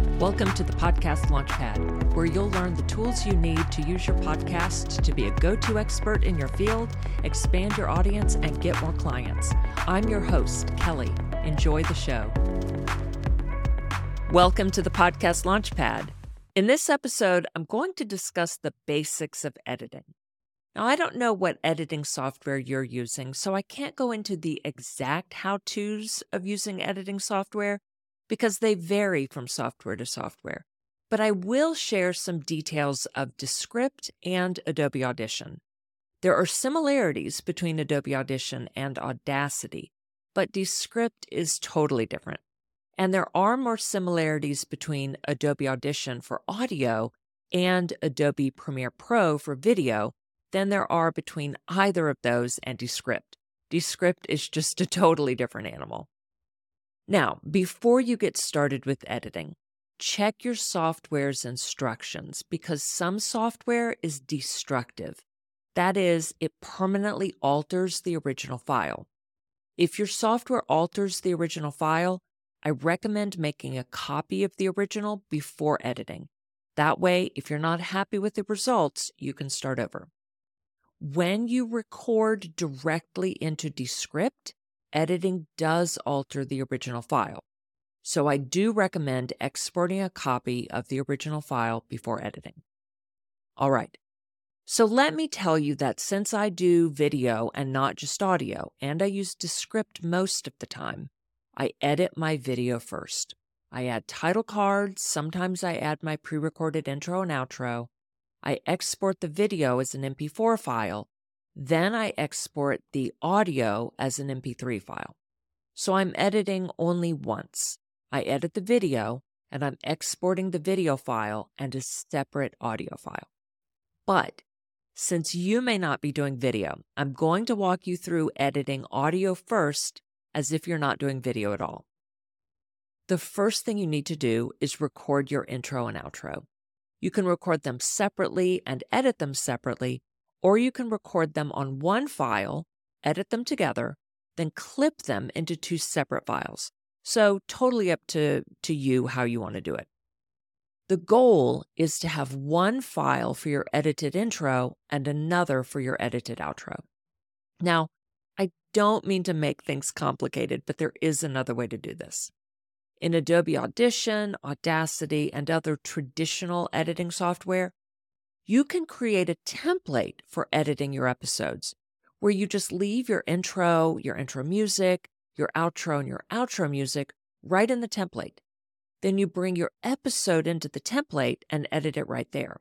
Welcome to the Podcast Launchpad, where you'll learn the tools you need to use your podcast to be a go to expert in your field, expand your audience, and get more clients. I'm your host, Kelly. Enjoy the show. Welcome to the Podcast Launchpad. In this episode, I'm going to discuss the basics of editing. Now, I don't know what editing software you're using, so I can't go into the exact how to's of using editing software because they vary from software to software. But I will share some details of Descript and Adobe Audition. There are similarities between Adobe Audition and Audacity, but Descript is totally different. And there are more similarities between Adobe Audition for audio and Adobe Premiere Pro for video than there are between either of those and Descript. Descript is just a totally different animal. Now, before you get started with editing, check your software's instructions because some software is destructive. That is, it permanently alters the original file. If your software alters the original file, I recommend making a copy of the original before editing. That way, if you're not happy with the results, you can start over. When you record directly into Descript, editing does alter the original file. So I do recommend exporting a copy of the original file before editing. All right. So let me tell you that since I do video and not just audio, and I use Descript most of the time, I edit my video first. I add title cards, sometimes I add my pre recorded intro and outro, I export the video as an MP4 file, then I export the audio as an MP3 file. So I'm editing only once. I edit the video and I'm exporting the video file and a separate audio file. But since you may not be doing video, I'm going to walk you through editing audio first as if you're not doing video at all. The first thing you need to do is record your intro and outro. You can record them separately and edit them separately, or you can record them on one file, edit them together, then clip them into two separate files. So, totally up to, to you how you want to do it. The goal is to have one file for your edited intro and another for your edited outro. Now, I don't mean to make things complicated, but there is another way to do this. In Adobe Audition, Audacity, and other traditional editing software, you can create a template for editing your episodes where you just leave your intro, your intro music, your outro, and your outro music right in the template. Then you bring your episode into the template and edit it right there.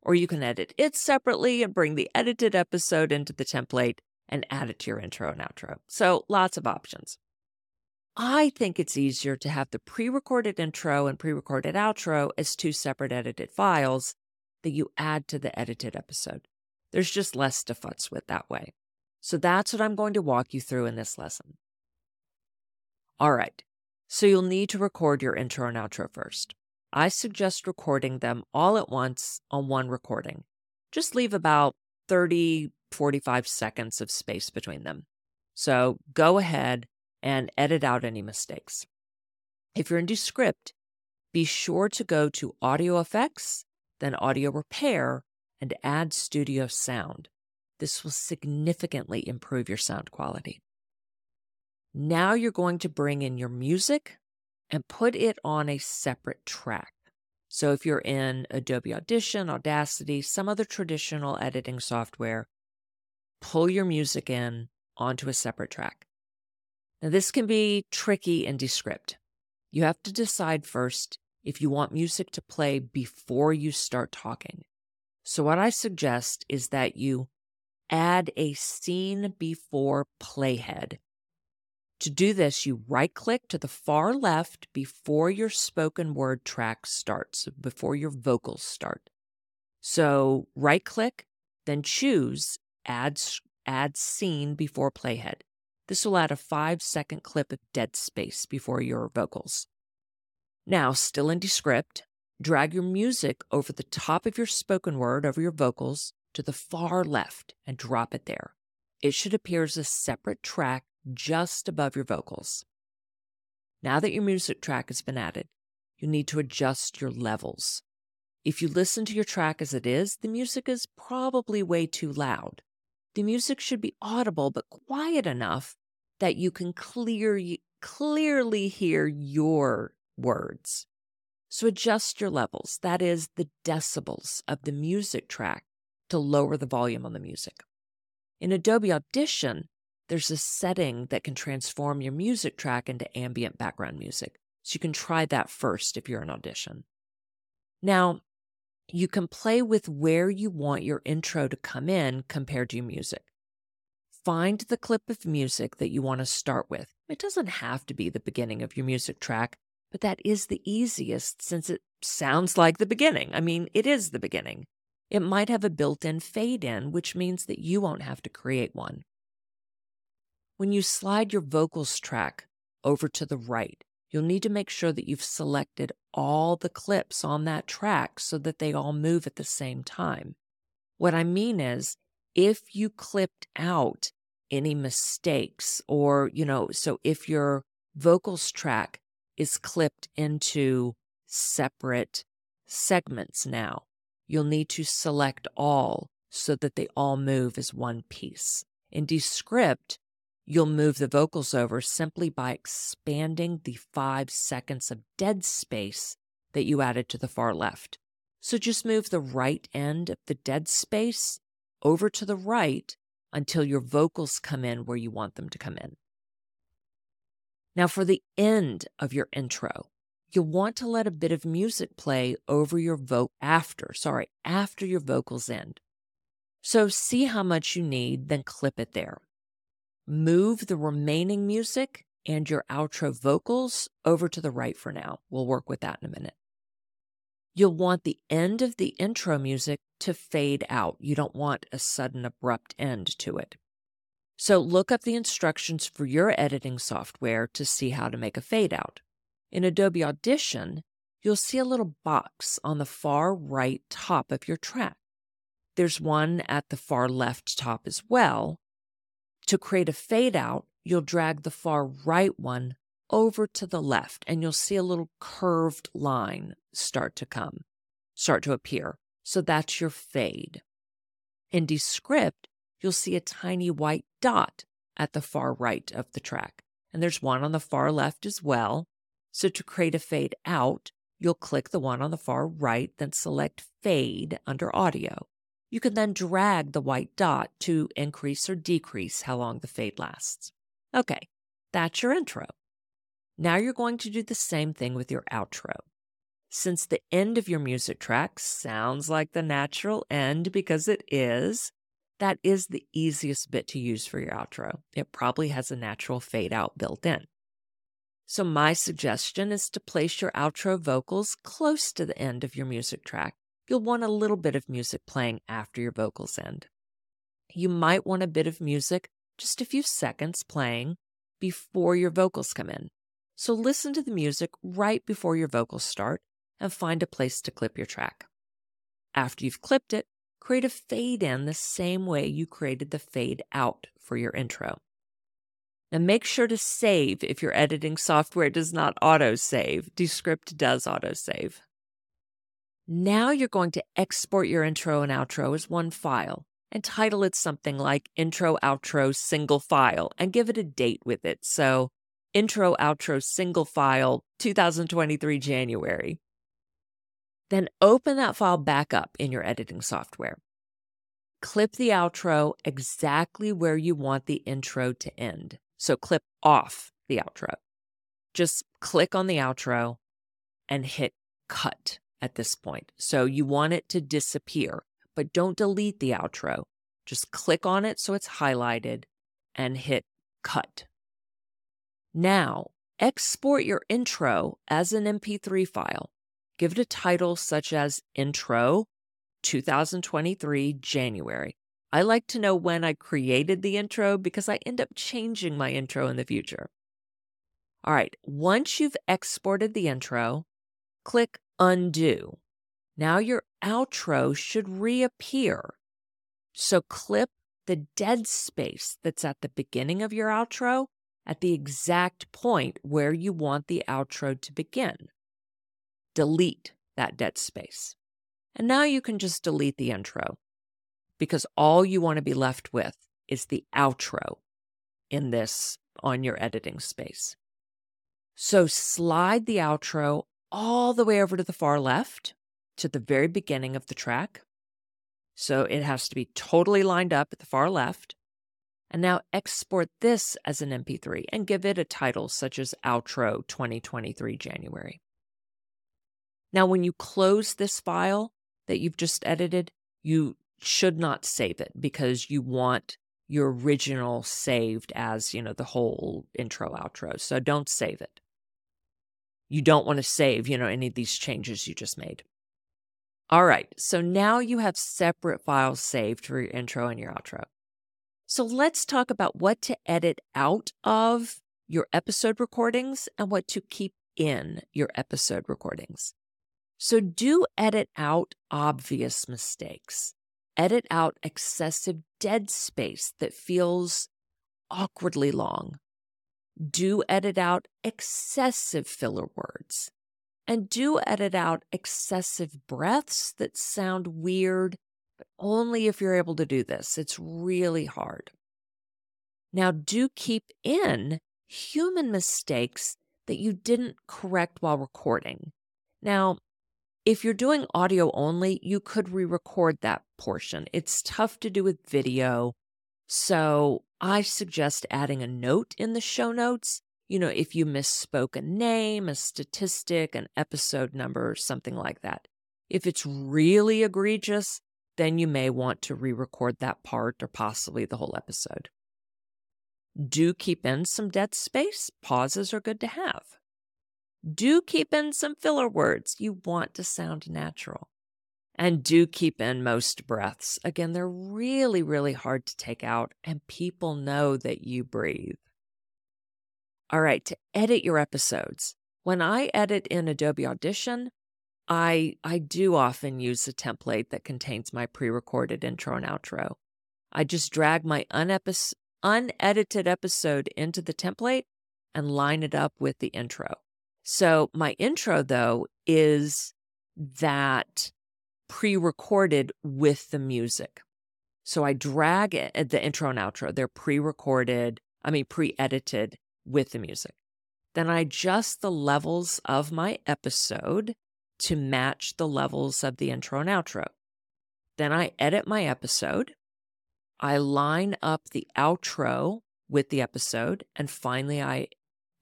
Or you can edit it separately and bring the edited episode into the template and add it to your intro and outro. So lots of options. I think it's easier to have the pre recorded intro and pre recorded outro as two separate edited files that you add to the edited episode. There's just less to futz with that way. So that's what I'm going to walk you through in this lesson. All right, so you'll need to record your intro and outro first. I suggest recording them all at once on one recording. Just leave about 30, 45 seconds of space between them. So go ahead and edit out any mistakes. If you're in Descript, be sure to go to Audio Effects, then Audio Repair, and add Studio Sound. This will significantly improve your sound quality. Now you're going to bring in your music and put it on a separate track. So if you're in Adobe Audition, Audacity, some other traditional editing software, pull your music in onto a separate track. Now, this can be tricky in Descript. You have to decide first if you want music to play before you start talking. So, what I suggest is that you add a scene before playhead. To do this, you right click to the far left before your spoken word track starts, before your vocals start. So, right click, then choose add, add scene before playhead. This will add a five second clip of dead space before your vocals. Now, still in Descript, drag your music over the top of your spoken word, over your vocals, to the far left and drop it there. It should appear as a separate track just above your vocals. Now that your music track has been added, you need to adjust your levels. If you listen to your track as it is, the music is probably way too loud. The music should be audible but quiet enough that you can clear, clearly hear your words. So adjust your levels, that is, the decibels of the music track, to lower the volume on the music. In Adobe Audition, there's a setting that can transform your music track into ambient background music. So you can try that first if you're in Audition. Now, you can play with where you want your intro to come in compared to your music. Find the clip of music that you want to start with. It doesn't have to be the beginning of your music track, but that is the easiest since it sounds like the beginning. I mean, it is the beginning. It might have a built in fade in, which means that you won't have to create one. When you slide your vocals track over to the right, you'll need to make sure that you've selected all the clips on that track so that they all move at the same time. What I mean is, if you clipped out any mistakes, or, you know, so if your vocals track is clipped into separate segments now, you'll need to select all so that they all move as one piece. In Descript, you'll move the vocals over simply by expanding the five seconds of dead space that you added to the far left. So just move the right end of the dead space over to the right until your vocals come in where you want them to come in. Now, for the end of your intro, you'll want to let a bit of music play over your vote after, sorry, after your vocals end. So see how much you need, then clip it there. Move the remaining music and your outro vocals over to the right for now. We'll work with that in a minute. You'll want the end of the intro music to fade out. You don't want a sudden abrupt end to it. So look up the instructions for your editing software to see how to make a fade out. In Adobe Audition, you'll see a little box on the far right top of your track. There's one at the far left top as well. To create a fade out, you'll drag the far right one over to the left and you'll see a little curved line start to come, start to appear. So that's your fade. In Descript, you'll see a tiny white dot at the far right of the track. And there's one on the far left as well. So to create a fade out, you'll click the one on the far right, then select Fade under Audio. You can then drag the white dot to increase or decrease how long the fade lasts. Okay, that's your intro. Now you're going to do the same thing with your outro. Since the end of your music track sounds like the natural end because it is, that is the easiest bit to use for your outro. It probably has a natural fade out built in. So, my suggestion is to place your outro vocals close to the end of your music track. You'll want a little bit of music playing after your vocals end. You might want a bit of music, just a few seconds playing, before your vocals come in. So, listen to the music right before your vocals start and find a place to clip your track. After you've clipped it, create a fade in the same way you created the fade out for your intro. And make sure to save if your editing software does not autosave. Descript does autosave. Now you're going to export your intro and outro as one file and title it something like intro outro single file and give it a date with it. So intro outro single file 2023 January. Then open that file back up in your editing software. Clip the outro exactly where you want the intro to end. So clip off the outro. Just click on the outro and hit cut at this point. So you want it to disappear, but don't delete the outro. Just click on it so it's highlighted and hit cut. Now, export your intro as an MP3 file. Give it a title such as Intro 2023 January I like to know when I created the intro because I end up changing my intro in the future. All right, once you've exported the intro, click Undo. Now your outro should reappear. So clip the dead space that's at the beginning of your outro at the exact point where you want the outro to begin. Delete that dead space. And now you can just delete the intro because all you want to be left with is the outro in this on your editing space. So slide the outro all the way over to the far left to the very beginning of the track. So it has to be totally lined up at the far left. And now export this as an MP3 and give it a title such as Outro 2023 January. Now, when you close this file that you've just edited, you should not save it because you want your original saved as, you know, the whole intro outro. So don't save it. You don't want to save, you know, any of these changes you just made. All right. So now you have separate files saved for your intro and your outro. So let's talk about what to edit out of your episode recordings and what to keep in your episode recordings. So do edit out obvious mistakes. Edit out excessive dead space that feels awkwardly long. Do edit out excessive filler words. And do edit out excessive breaths that sound weird, but only if you're able to do this. It's really hard. Now, do keep in human mistakes that you didn't correct while recording. Now, if you're doing audio only, you could re record that portion. It's tough to do with video. So I suggest adding a note in the show notes. You know, if you misspoke a name, a statistic, an episode number, or something like that. If it's really egregious, then you may want to re record that part or possibly the whole episode. Do keep in some dead space. Pauses are good to have. Do keep in some filler words. You want to sound natural. And do keep in most breaths. Again, they're really, really hard to take out, and people know that you breathe. All right, to edit your episodes. When I edit in Adobe Audition, I I do often use a template that contains my pre-recorded intro and outro. I just drag my unepis- unedited episode into the template and line it up with the intro. So, my intro, though, is that pre recorded with the music. So, I drag it, uh, the intro and outro, they're pre recorded, I mean, pre edited with the music. Then I adjust the levels of my episode to match the levels of the intro and outro. Then I edit my episode. I line up the outro with the episode. And finally, I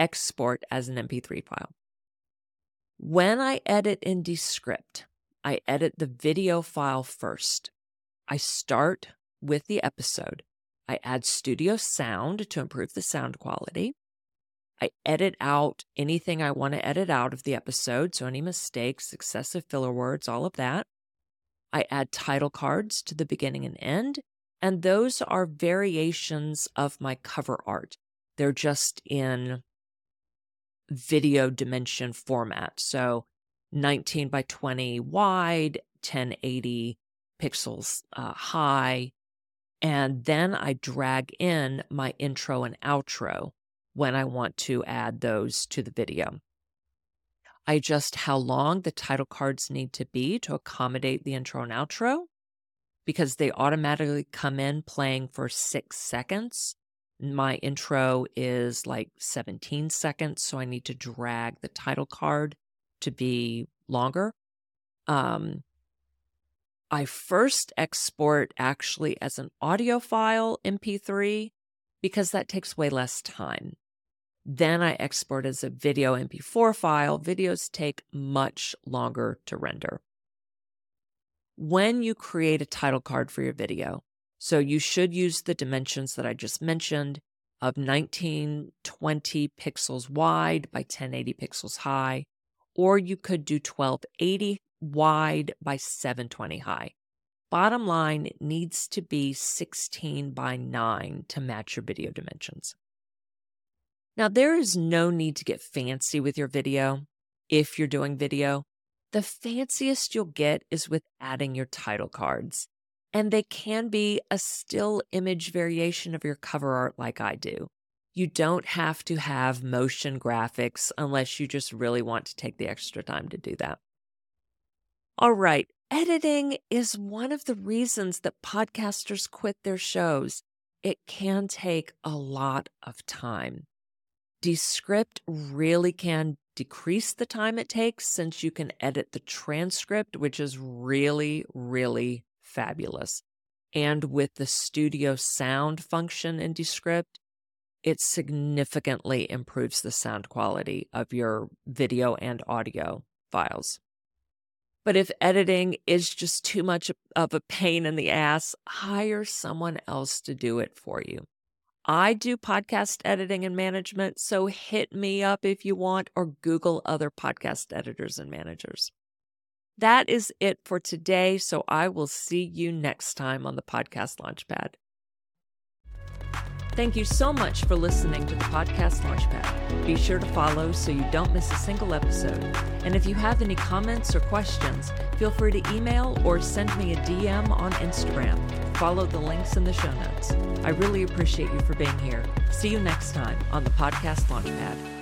export as an MP3 file. When I edit in Descript, I edit the video file first. I start with the episode. I add studio sound to improve the sound quality. I edit out anything I want to edit out of the episode, so any mistakes, excessive filler words, all of that. I add title cards to the beginning and end, and those are variations of my cover art. They're just in video dimension format. So 19 by 20 wide, 1080 pixels uh, high. And then I drag in my intro and outro when I want to add those to the video. I adjust how long the title cards need to be to accommodate the intro and outro because they automatically come in playing for six seconds my intro is like 17 seconds, so I need to drag the title card to be longer. Um, I first export actually as an audio file MP3 because that takes way less time. Then I export as a video MP4 file. Videos take much longer to render. When you create a title card for your video, so you should use the dimensions that I just mentioned of 1920 pixels wide by 1080 pixels high, or you could do 1280 wide by 720 high. Bottom line, it needs to be 16 by 9 to match your video dimensions. Now, there is no need to get fancy with your video if you're doing video. The fanciest you'll get is with adding your title cards and they can be a still image variation of your cover art like I do. You don't have to have motion graphics unless you just really want to take the extra time to do that. All right, editing is one of the reasons that podcasters quit their shows. It can take a lot of time. Descript really can decrease the time it takes since you can edit the transcript, which is really, really fabulous. And with the studio sound function in Descript, it significantly improves the sound quality of your video and audio files. But if editing is just too much of a pain in the ass, hire someone else to do it for you. I do podcast editing and management, so hit me up if you want or Google other podcast editors and managers. That is it for today, so I will see you next time on the Podcast Launchpad. Thank you so much for listening to the Podcast Launchpad. Be sure to follow so you don't miss a single episode. And if you have any comments or questions, feel free to email or send me a DM on Instagram. Follow the links in the show notes. I really appreciate you for being here. See you next time on the Podcast Launchpad.